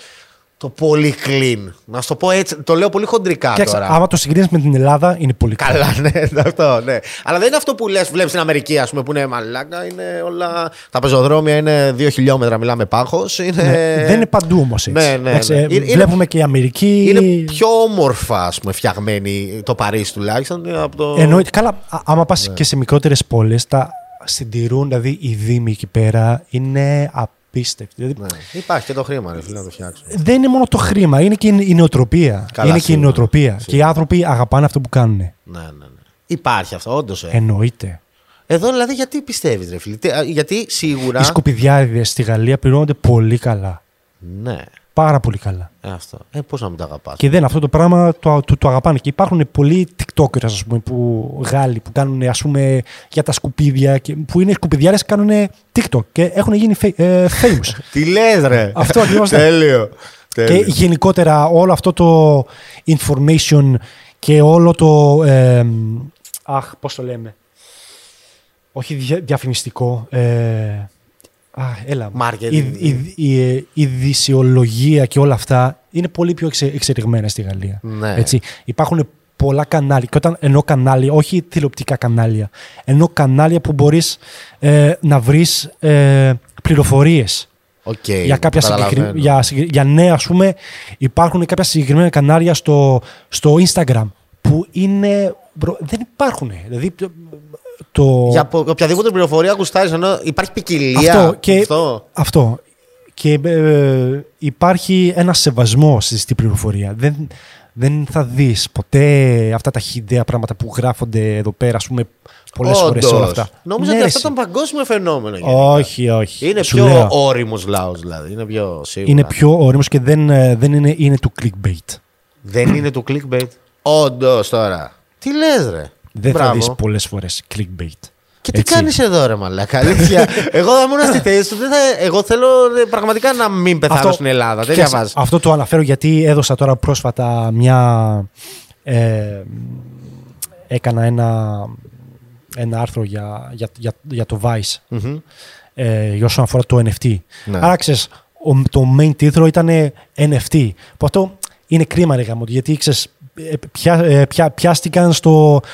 Το πολύ clean. Να σου το πω έτσι. Το λέω πολύ χοντρικά Κοίταξε, τώρα. άμα το συγκρίνεις με την Ελλάδα, είναι πολύ καλό. Καλά, ναι, αυτό, ναι. Αλλά δεν είναι αυτό που λες, βλέπεις στην Αμερική, ας πούμε, που είναι μαλάκα. Είναι όλα. Τα πεζοδρόμια είναι δύο χιλιόμετρα, μιλάμε πάχος. Είναι... Ναι, δεν είναι παντού όμως έτσι. Ναι, ναι, Εντάξει, ναι. ε, Είναι- βλέπουμε και η Αμερική. Είναι πιο όμορφα, ας πούμε, φτιαγμένη το Παρίσι τουλάχιστον. είναι Από το... Εννοείται. Καλά, α- άμα πας Ναι. και σε μικρότερες πόλεις, τα συντηρούν, δηλαδή οι δήμοι εκεί πέρα είναι απίστευτοι. Δηλαδή, Ναι. Υπάρχει και το χρήμα, ρε φίλε, να το φτιάξουν. Δεν είναι μόνο το χρήμα, είναι και η η νοοτροπία. Καλά, είναι και η σίγουρα. νοοτροπία. Και οι άνθρωποι αγαπάνε αυτό που κάνουν. Ναι, ναι, ναι. Υπάρχει αυτό, όντως. Ε. Εννοείται. Εδώ δηλαδή γιατί πιστεύεις, ρε φίλε; Τι- α, Γιατί σίγουρα. Οι σκουπιδιάριδε στη Γαλλία πληρώνονται πολύ καλά. Ναι, Πάρα πολύ καλά. ε, αυτό. Ε, πώς να μην το αγαπάς. Και δεν αυτό το πράγμα το, το, το αγαπάνε. Και υπάρχουν πολλοί TikTokers, ας πούμε, που, Γάλλοι που κάνουν ας πούμε, για τα σκουπίδια. Και, που είναι σκουπιδιάρες και κάνουν TikTok και έχουν γίνει fa- ε, famous. Τι λες, ρε. Αυτό ακριβώς, ναι. Τέλειο. και Τέλειο. γενικότερα όλο αυτό το information και όλο το. ε, αχ, πώς το λέμε. Όχι δια- διαφημιστικό. Ε, α, έλα. Marketing. Η, η, η, η ειδησιολογία και όλα αυτά είναι πολύ πιο εξε, εξελιγμένα στη Γαλλία. Ναι. Έτσι. Υπάρχουν πολλά κανάλια. Και όταν εννοώ κανάλια, όχι τηλεοπτικά κανάλια, εννοώ κανάλια που μπορείς ε, να βρεις ε, πληροφορίες Οκ, για, κάποια καταλαβαίνω. συγκεκρι... για, συγκεκρι- για νέα, ας πούμε, υπάρχουν κάποια συγκεκριμένα κανάλια στο, στο Instagram που είναι. μπρο- δεν υπάρχουν. Δηλαδή, το, το- Για πο- οποιαδήποτε πληροφορία γουστάρεις, ενώ υπάρχει ποικιλία. αυτό, και, Αυτό. αυτό. Και ε, υπάρχει ένα σεβασμό στη πληροφορία. Δεν, δεν θα δεις ποτέ αυτά τα χιδέα πράγματα που γράφονται εδώ πέρα, ας πούμε, πολλές φορές Όντως. όλα αυτά. Νόμιζα Ναι, ότι ρε, αυτό ήταν παγκόσμιο φαινόμενο. γενικά. Όχι, όχι. Είναι Σου πιο λέω. όριμος λαός, δηλαδή. Είναι πιο σίγουρα. Είναι πιο όριμος και δεν, ε, δεν είναι, είναι του clickbait. Δεν είναι του clickbait. Όντως τώρα. Τι λες, ρε; Δεν Μπράβο. θα δεις πολλές φορές clickbait. Και τι Έτσι. κάνεις εδώ, ρε Μαλάκα. Αλήθεια. εγώ θα ήμουν στη θέση σου. δεν θα- Εγώ θέλω ε, πραγματικά να μην πεθάνω στην Ελλάδα. Δεν Κοίταξε, διαβάζω. Αυτό το αναφέρω γιατί έδωσα τώρα πρόσφατα μια. Ε, έκανα ένα, ένα άρθρο για, για, για, για το Vice Μμμ. ε, για όσον αφορά το NFT. Ναι. Άρα ξέρεις, ο- το main τίτλο ήταν NFT. Που αυτό είναι κρίμα ρε γάμο, γιατί ξέρεις, ε, πια, ε, πια, πιάστηκαν στο, ε,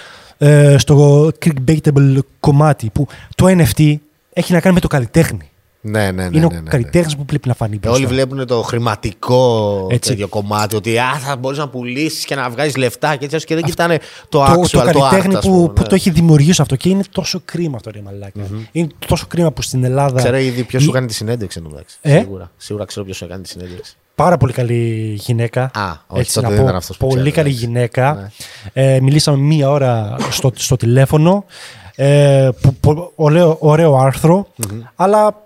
στο clickbaitable κομμάτι που το NFT έχει να κάνει με το καλλιτέχνη. Ναι, ναι, ναι. είναι ναι, ο ναι, ναι. καλλιτέχνης που πρέπει να φανεί Ε, μπροστά. Όλοι βλέπουν το χρηματικό Έτσι. τέτοιο κομμάτι. Ότι α, θα μπορείς να πουλήσεις και να βγάζεις λεφτά και έτσι και δεν κοιτάνε το το, actual, το το, καλλιτέχνη art, ας που, πούμε, που ναι. το έχει δημιουργήσει αυτό και είναι τόσο κρίμα αυτό ρε μαλάκα. Είναι τόσο κρίμα που στην Ελλάδα Ξέρω ήδη ποιος η- σου κάνει τη συνέντευξη εν τω μεταξύ. Ε; Σίγουρα. Σίγουρα ξέρω ποιος σου κάνει τη συνέντευξη. Πάρα πολύ καλή γυναίκα. Α, όχι, έτσι τότε να δεν πω, ήταν αυτός που πολύ ξέρω, καλή εντάξει. γυναίκα. Ναι. Ε, μιλήσαμε μία ώρα στο, στο τηλέφωνο. Ε, που- που- ωραίο, ωραίο άρθρο, αλλά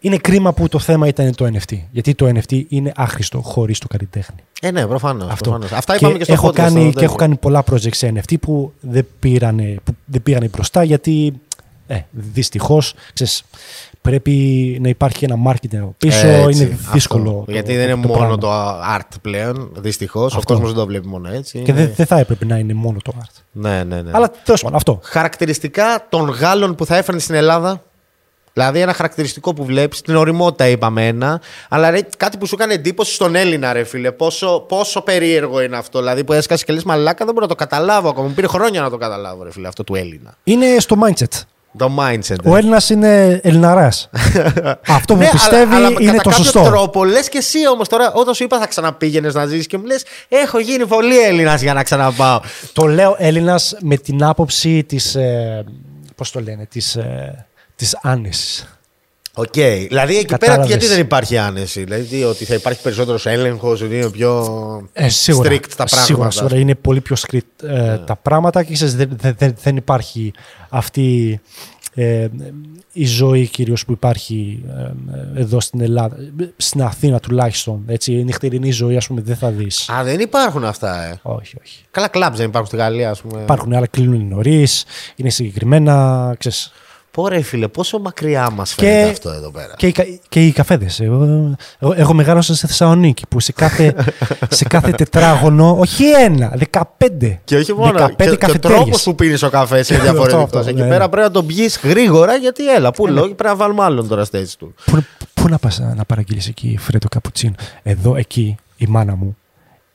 είναι κρίμα που το θέμα ήταν το NFT. Γιατί το NFT είναι άχρηστο χωρίς το καλλιτέχνη. Ε, ναι, προφανώς. Αυτό. Αυτά είπαμε και, στο έχω podcast. κάνει, το και έχω κάνει πολλά projects σε NFT που δεν πήγανε, που δεν πήγανε μπροστά γιατί ε, δυστυχώς ξέρεις, πρέπει να υπάρχει ένα marketing από πίσω. Έτσι, είναι δύσκολο. αυτό. το- Γιατί δεν είναι το μόνο πράγμα. το art πλέον, δυστυχώς. Ο Αυτό. κόσμος δεν το βλέπει μόνο έτσι. Και Είναι- δεν, δεν θα έπρεπε να είναι μόνο το art. Ναι, ναι, ναι. Αλλά τέλος πάντων, αυτό. Χαρακτηριστικά των Γάλλων που θα έφερνε στην Ελλάδα. Δηλαδή, ένα χαρακτηριστικό που βλέπεις, την οριμότητα είπαμε ένα, αλλά ρε, κάτι που σου έκανε εντύπωση στον Έλληνα, ρε φίλε. Πόσο, πόσο περίεργο είναι αυτό. Δηλαδή, που έσκασε και λες μαλάκα, δεν μπορώ να το καταλάβω ακόμα. Μου πήρε χρόνια να το καταλάβω, ρε φίλε, αυτό του Έλληνα. Είναι στο mindset. Το mindset. Ο Έλληνας είναι Ελληναράς. αυτό που Ναι, πιστεύει αλλά, αλλά είναι κατά το κάποιο σωστό. τρόπο λες και εσύ όμως τώρα, όταν σου είπα θα ξαναπήγαινες να ζήσει και μου λες: Έχω γίνει πολύ Έλληνας για να ξαναπάω. Το λέω Έλληνας με την άποψη της. Ε, Πώς το λένε, της της άνεσης. Οκ. Δηλαδή εκεί πέρα Κατάλαβες. γιατί δεν υπάρχει άνεση; Δηλαδή ότι θα υπάρχει περισσότερος έλεγχος, ότι είναι πιο Ε, σίγουρα, strict τα πράγματα. Σίγουρα, σίγουρα είναι πολύ πιο strict ε, τα πράγματα και ξέρεις, δεν, δεν- δεν- δεν υπάρχει αυτή ε, η ζωή κυρίως που υπάρχει ε, εδώ στην Ελλάδα, στην Αθήνα τουλάχιστον. Έτσι, η νυχτερινή ζωή ας πούμε δεν θα δεις. Α, δεν υπάρχουν αυτά, ε. όχι, όχι. Καλά κλαμπ δεν υπάρχουν στη Γαλλία, ας πούμε. Υπάρχουν άλλα κλείνουν νωρίς, είναι συγκεκριμένα, ξέρεις. Πόρε φίλε, πόσο μακριά μας φαίνεται Και, αυτό εδώ πέρα. και, οι, κα- και οι καφέδες. Εγώ, εγώ, εγώ μεγάλωσα στη Θεσσαλονίκη που σε κάθε, σε κάθε τετράγωνο, όχι ένα, δεκαπέντε. Και όχι μόνο. 15 Και, και ο καφετέριες. τρόπο που πίνεις ο καφές είναι Αυτό, διαφορετικός. αυτό, Εκεί ναι, πέρα ναι. πρέπει να τον πιεις γρήγορα γιατί έλα. Πού λόγει πρέπει να βάλουμε άλλον τώρα στη θέση του. Πού, πού να πας να παραγγείλεις εκεί φρέντο καπουτσίνο. Εδώ, εκεί, η μάνα μου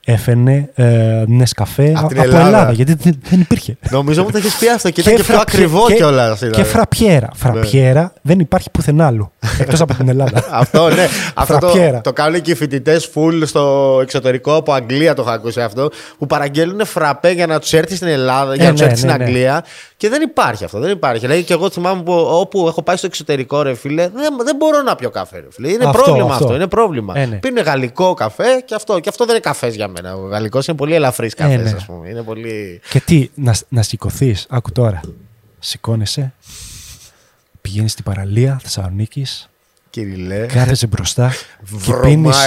έφερνε ε, Νεσκαφέ Απ' από την Ελλάδα. Ελλάδα. γιατί δεν, δεν υπήρχε. Νομίζω μου το έχεις πει αυτό και ήταν και πιο φραπιέ- ακριβό και- κιόλας. Και φραπιέρα. Φραπιέρα δεν υπάρχει πουθενά άλλου. Εκτός από την Ελλάδα. Αυτό ναι. αυτό το, Φραπιέρα. το κάνουν και οι φοιτητές full στο εξωτερικό από Αγγλία το έχω ακούσει αυτό. Που παραγγέλνουν φραπέ για να τους έρθει στην Ελλάδα, για Ε, να τους ναι, έρθει στην ναι, ναι. Αγγλία. Και δεν υπάρχει αυτό. Δεν υπάρχει. Δηλαδή και εγώ θυμάμαι που όπου έχω πάει στο εξωτερικό, ρε φίλε, δεν, δεν μπορώ να πιω καφέ, ρε φίλε. Είναι Αυτό, πρόβλημα αυτό. αυτό. Είναι πρόβλημα. Ε, ναι. Πίνουν γαλλικό καφέ και αυτό. Και αυτό δεν είναι καφές για μένα. Ο γαλλικός είναι πολύ ελαφρύς καφές, ναι. ας πούμε. Είναι πολύ. και τι, να, να σηκωθείς, άκου τώρα. Σηκώνεσαι, πηγαίνεις στην παραλία Θεσσαλονίκης, Κυριλέ. κάθεσαι μπροστά και Βρωμάει, πίνεις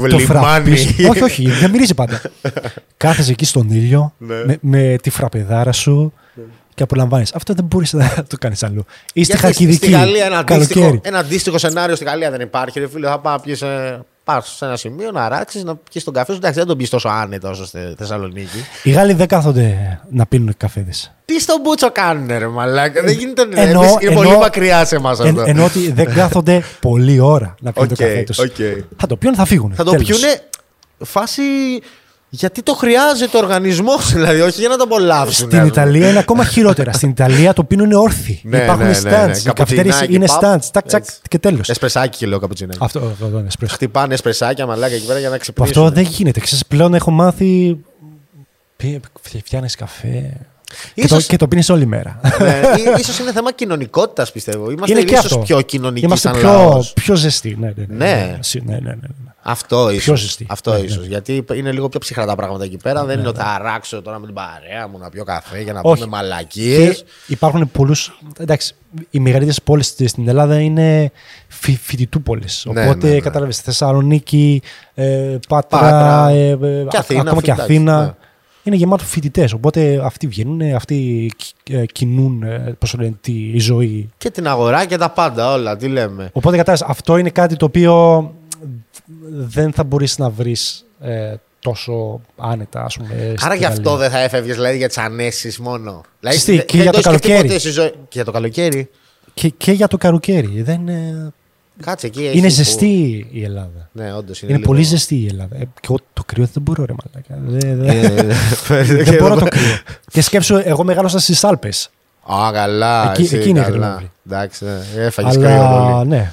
το λιμάνι. φραπί σου. όχι, όχι, δεν μυρίζει πάντα. κάθεσαι εκεί στον ήλιο Ναι. με, με τη φραπεδάρα σου και απολαμβάνεις. Αυτό δεν μπορείς να το κάνεις αλλού. Ή στη Γιατί Χαλκιδική. Στη Γαλλία ένα αντίστοιχο, καλοκαίρι. ένα αντίστοιχο σενάριο στη Γαλλία δεν υπάρχει. Ρε φίλε, θα πάω να πιεις, ε, πας σε ένα σημείο να ράξεις, να πιεις τον καφέ σου. Εντάξει, δεν τον πιεις τόσο άνετα όσο στη Θεσσαλονίκη. Οι Γάλλοι δεν κάθονται να πίνουν καφέδες. Τι στον μπούτσο κάνουν, ρε Μαλάκα. Δεν γίνεται. ρε, Εννοώ- εμείς είναι πολύ εννοώ- μακριά σε εμάς αυτό. Εν, ενώ ότι δεν κάθονται πολλή ώρα να πίνουν Οκ, το καφέ τους. οκ. Θα το πιούν, θα φύγουν. θα το Τέλος. πιούνε φάση. Γιατί το χρειάζεται ο οργανισμός, δηλαδή, όχι για να το απολαύσουν. Στην ας πούμε. Ιταλία είναι ακόμα χειρότερα. Στην Ιταλία το πίνουν όρθιοι. Ναι, Υπάρχουν ναι, ναι, ναι. stands. Οι καφετέριες Καπουτσινάκι, είναι παπ. stands. Τσακ, τσακ Έτσι. και τέλος. Εσπρεσάκι και λέω καπουτσίνα. Αυτό, αυτό είναι εσπρέσο. Χτυπάνε εσπρεσάκια μαλάκα εκεί πέρα για να Που ξυπνήσουν. Αυτό δεν γίνεται. Ξέρεις, πλέον έχω μάθει. Φτιάχνεις καφέ. Και το, Ίσως- και το πίνεις όλη μέρα. ναι, ή- ίσως είναι θέμα κοινωνικότητας, πιστεύω. Είμαστε είναι και ίσως αυτό. πιο κοινωνικοί Είμαστε σαν πιο, λαός. πιο ζεστοί. Ναι, ναι. ναι, Ναι. ναι, Συ- ναι, ναι, ναι, ναι. Αυτό ίσως. ζεστή. Αυτό Ναι, ίσως. ναι. Γιατί είναι λίγο πιο ψυχρά τα πράγματα εκεί πέρα. δεν είναι ότι θα αράξω τώρα με την παρέα μου να πιω καφέ για να Όχι. πούμε μαλακίες. Και υπάρχουν πολλού. Εντάξει, οι μεγαλύτερες πόλεις στην Ελλάδα είναι φοι, φοιτητούπολε. Ναι, Οπότε ναι, ναι. κατάλαβες Θεσσαλονίκη, ε, Πάτρα, Πάτρα, ε, ε, και α- Αθήνα, ακόμα και εντάξει, Αθήνα. ναι. Είναι γεμάτο φοιτητές. Οπότε αυτοί βγαίνουν, αυτοί ε, κινούν ε, πώς το λένε, τη η ζωή. Και την αγορά και τα πάντα όλα. Τι λέμε. Οπότε κατάλαβες, αυτό είναι κάτι το οποίο δεν θα μπορείς να βρεις ε, τόσο άνετα, ας πούμε. Άρα στη γι' αυτό Γαλλία. δεν θα έφευγες δηλαδή, για τις ανέσεις μόνο. Δηλαδή, Συστή, δεν- και δεν για το έχεις σκεφτεί καλοκαίρι. ποτέ στη ζωή- Και για το καλοκαίρι. Και, και για το καρουκαίρι. Δεν, ε, Κάτσε εκεί. έχει Είναι που- ζεστή η Ελλάδα. Ναι, όντως. Είναι, πολύ ζεστή η Ελλάδα. Ε, και εγώ το κρύο δεν μπορώ, ρε μαλάκα. Δεν, δεν- Δεν δεν μπορώ το κρύο. και σκέψω, εγώ μεγάλωσα στις Άλπες. Α, καλά. Εκεί- εσύ, εκεί είναι η καλά. Γρηγόρη. Εντάξει, ναι. έφαγες κρύο Αλλά πολύ. ναι,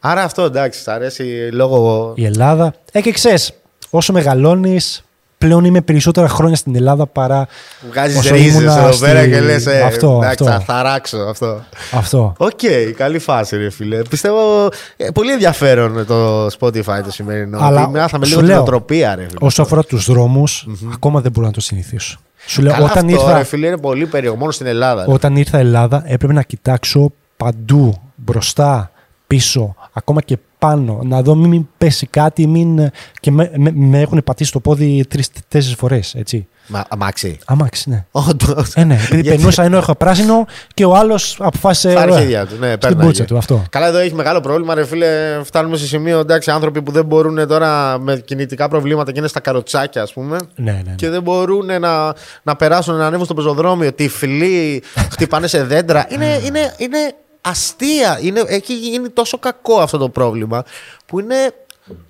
Άρα αυτό εντάξει, σ' αρέσει λόγω. η Ελλάδα. Ε, και ξέρεις, όσο μεγαλώνεις, πλέον είμαι περισσότερα χρόνια στην Ελλάδα παρά. Βγάζεις όσο ρίζες ήμουνα εδώ στη- πέρα και λες. Ε, Αυτό, εντάξει, αυτό. θα, θα ράξω αυτό. Αυτό. Οκ, καλή φάση, ρε φίλε. Πιστεύω ε, πολύ ενδιαφέρον το Spotify το σημερινό. Αλλά Αλλά μάθαμε σου λίγο την λέω, ουτοπία, ρε φίλε. Όσο αφορά τους δρόμους, ακόμα δεν μπορώ να το συνηθίσω. Σου λέω, Καλά, όταν, αυτό, ήρθα, ρε φίλε, είναι πολύ περίεργο. Μόνο στην Ελλάδα. ρε. όταν ήρθα Ελλάδα, έπρεπε να κοιτάξω παντού, μπροστά, πίσω, ακόμα και πάνω, να δω μην, μην πέσει κάτι, μην, και με, με, με έχουν πατήσει το πόδι τρει-τέσσερι φορές. Έτσι. Μα, αμάξι. Αμάξι, ναι. Όντως. Ε, ναι, επειδή Γιατί- περνούσα ενώ έχω πράσινο και ο άλλος αποφάσισε. Στα ε, αρχίδια του. Ναι, στην πέρναγε. πούτσα του αυτό. Καλά, εδώ έχει μεγάλο πρόβλημα, ρε φίλε. Φτάνουμε σε σημείο εντάξει, άνθρωποι που δεν μπορούν τώρα με κινητικά προβλήματα και είναι στα καροτσάκια, ας πούμε. Ναι, ναι, ναι. Και δεν μπορούν να, να περάσουν, να ανέβουν στο πεζοδρόμιο. Τυφλοί, χτυπάνε σε δέντρα. Είναι, είναι, είναι αστεία. Είναι, έχει γίνει τόσο κακό αυτό το πρόβλημα που είναι.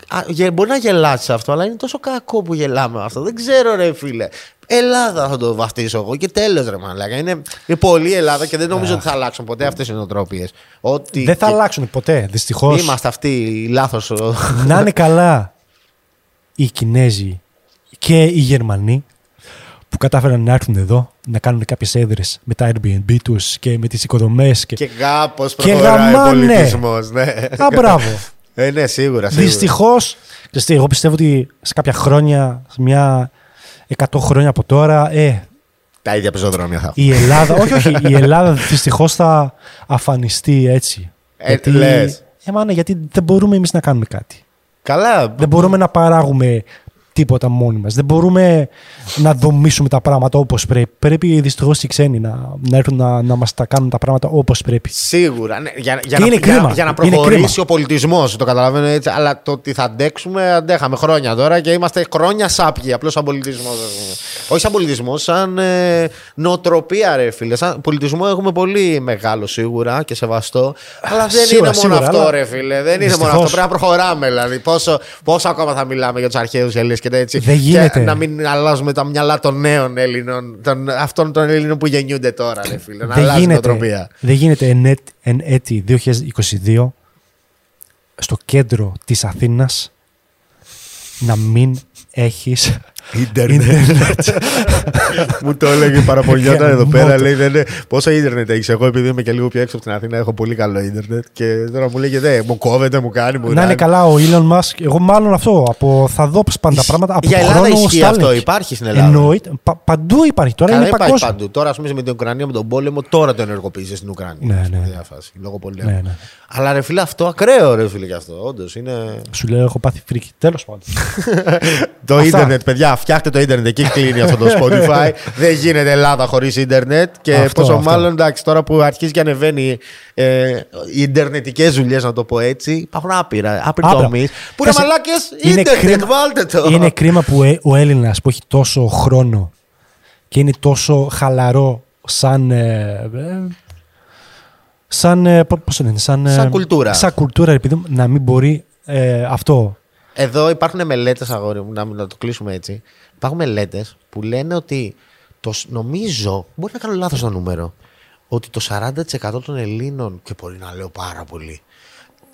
α, γε- μπορεί να γελάσεις αυτό, αλλά είναι τόσο κακό που γελάμε με αυτό. Δεν ξέρω, ρε φίλε. Ελλάδα θα το βαφτίσω εγώ και τέλος, ρε μαλάκα. Είναι, είναι πολύ Ελλάδα και δεν νομίζω ότι θα αλλάξουν ποτέ αυτές οι νοοτροπίες. Ότι Δεν θα και- αλλάξουν ποτέ, δυστυχώς. Είμαστε αυτοί οι λάθος. να είναι καλά οι Κινέζοι και οι Γερμανοί που κατάφεραν να έρθουν εδώ να κάνουν κάποιες έδρες με τα Airbnb τους και με τις οικοδομές. Και... και κάπω Και προχωράει ο γαμάνε. πολιτισμός. Ναι. Α, μπράβο. Ε, ναι, σίγουρα. σίγουρα. Δυστυχώς, εγώ πιστεύω ότι σε κάποια χρόνια, σε μια 100 χρόνια από τώρα, ε, Τα ίδια πεζοδρόμια θα η Ελλάδα, όχι, όχι, η Ελλάδα δυστυχώς θα αφανιστεί έτσι. Ε, λες. ε, μα ναι, γιατί δεν μπορούμε εμείς να κάνουμε κάτι. Καλά. Δεν μπορούμε να παράγουμε τίποτα μόνοι μας. Δεν μπορούμε να δομήσουμε τα πράγματα όπως πρέπει. Πρέπει δυστυχώς οι ξένοι να, να έρθουν να, να μας τα κάνουν τα πράγματα όπως πρέπει. Σίγουρα. Ναι, για, για, Και να, είναι για- κρίμα. για να Είναι προχωρήσει κρίμα. ο πολιτισμός. Το καταλαβαίνω έτσι. Αλλά το ότι θα αντέξουμε, αντέχαμε χρόνια τώρα και είμαστε χρόνια σάπιοι. Απλώς σαν πολιτισμό. Όχι σαν πολιτισμό, σαν ε, νοοτροπία, ρε φίλε. Σαν πολιτισμό έχουμε πολύ μεγάλο σίγουρα και σεβαστό. Αλλά δεν Σίγουρα, είναι μόνο σίγουρα, αυτό, αλλά ρε φίλε. Δεν είναι μόνο δυστυχώς. αυτό. Πρέπει να προχωράμε. Δηλαδή, πόσο, πόσο ακόμα θα μιλάμε για τους αρχαίους Έλληνες και τέτοια. Δεν γίνεται. Και να μην αλλάζουμε τα μυαλά των νέων Έλληνων, των, αυτών των Έλληνων που γεννιούνται τώρα, ρε φίλε. Να δεν, αλλάζει η γίνεται, νοοτροπία. δεν γίνεται εν, έτ- εν έτη 2022 στο κέντρο της Αθήνας να μην έχεις Ιντερνετ. Μου το έλεγε παραπονιόταν εδώ πέρα. Γαμώτο. Λέει, δεν είναι- πόσο ίντερνετ έχεις; Εγώ, επειδή είμαι και λίγο πιο έξω από την Αθήνα, έχω πολύ καλό ίντερνετ. Και τώρα μου λέγετε, «Ε, μου κόβεται, μου κάνει, μου να είναι ράνει». καλά ο Elon Musk. Εγώ μάλλον αυτό. Από, θα δω πάντα πράγματα από Για τον Ελλάδα χρόνο ισχύει Starlink. αυτό, υπάρχει στην Ελλάδα. Εννοείται. Πα- παντού υπάρχει. Τώρα Καλά, είναι υπάρχει παγκόσμιο. παντού. Τώρα, ας πούμε, με την Ουκρανία, με τον πόλεμο, τώρα το ενεργοποίησε στην Ουκρανία. Ναι, ας πούμε, ναι. διάφαση, λόγω πολέμου. Ναι, ναι. Αλλά ρε φίλε, αυτό ακραίο ρε φίλε κι αυτό. Όντως είναι. Σου λέω, έχω πάθει φρίκη. Τέλος πάντων. Το Αυτά. ίντερνετ, παιδιά, φτιάχτε το ίντερνετ. Εκεί κλείνει αυτό το Spotify. Δεν γίνεται Ελλάδα χωρίς ίντερνετ. Και Αυτό, πόσο αυτό. μάλλον εντάξει, τώρα που αρχίζει και ανεβαίνει ε, οι ιντερνετικέ δουλειές, να το πω έτσι, υπάρχουν άπειρα. Άπειροι Άπειρα. τομείς. Που είναι Κάτσε, μαλάκες, είναι ίντερνετ, κρίμα- βάλτε το. είναι κρίμα που ε- ο Έλληνας που έχει τόσο χρόνο και είναι τόσο χαλαρό σαν. ε, ε, σαν. ε, πο- πώς το λένε, σαν, ε, Σαν κουλτούρα. Σαν κουλτούρα, επειδή να μην μπορεί ε, αυτό. Εδώ υπάρχουν μελέτες, αγόρι μου, να, να το κλείσουμε έτσι. Υπάρχουν μελέτες που λένε ότι το, σ- νομίζω, μπορεί να κάνω λάθος το νούμερο, ότι το 40% των Ελλήνων, και μπορεί να λέω πάρα πολύ,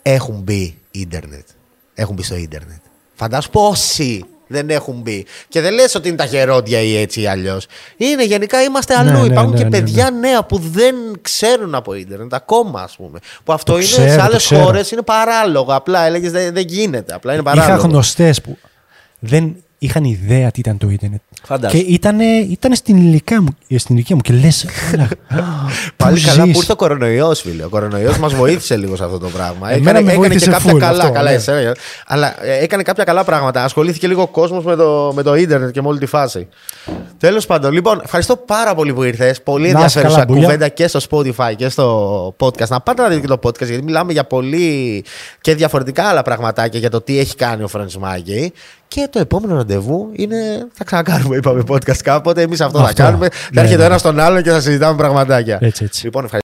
έχουν μπει ίντερνετ. Έχουν μπει στο ίντερνετ. Φαντάσου πόσοι δεν έχουν μπει. Και δεν λες ότι είναι τα γερόντια ή έτσι ή αλλιώς. Είναι γενικά είμαστε αλλού. Ναι, ναι, Υπάρχουν ναι, και ναι, παιδιά νέα που δεν ξέρουν από ίντερνετ ακόμα, ας πούμε. Που αυτό Το είναι ξέρω, σε το άλλες ξέρω. χώρες είναι παράλογο. Απλά έλεγες δεν, δεν γίνεται. Απλά είναι παράλογο. Είχα γνωστές που δεν είχαν ιδέα τι ήταν το ίντερνετ. Φαντάσου. Και ήταν, ήταν στην, ηλικία μου, ε, στην ηλικία μου και λες. Πάλι καλά που ήρθε ο κορονοϊός, φίλε. Ο κορονοϊός μας βοήθησε λίγο σε αυτό το πράγμα. Εμένα Έκανε, με έκανε και βοήθησε κάποια full καλά. αυτό, καλά ναι. εσένα, αλλά ε, έκανε κάποια καλά πράγματα. Ασχολήθηκε λίγο ο κόσμος με το, με το ίντερνετ και με όλη τη φάση. Τέλος πάντων, λοιπόν, ευχαριστώ πάρα πολύ που ήρθες. Πολύ Να είσαι ενδιαφέρουσα καλά, Μπουλιά. κουβέντα και στο Spotify και στο podcast. Να πάτε να δείτε και το podcast, γιατί μιλάμε για πολύ και διαφορετικά άλλα πραγματάκια για το τι έχει κάνει ο Φρανσι Μάγκη. Και το επόμενο ραντεβού είναι. Θα ξανακάνουμε, είπαμε podcast κάποτε. Εμείς αυτό, θα Αυτό. κάνουμε. Θα Ναι, έρχεται ο ναι. ένα στον άλλον και θα συζητάμε πραγματάκια. Έτσι, έτσι. Λοιπόν, ευχαριστώ.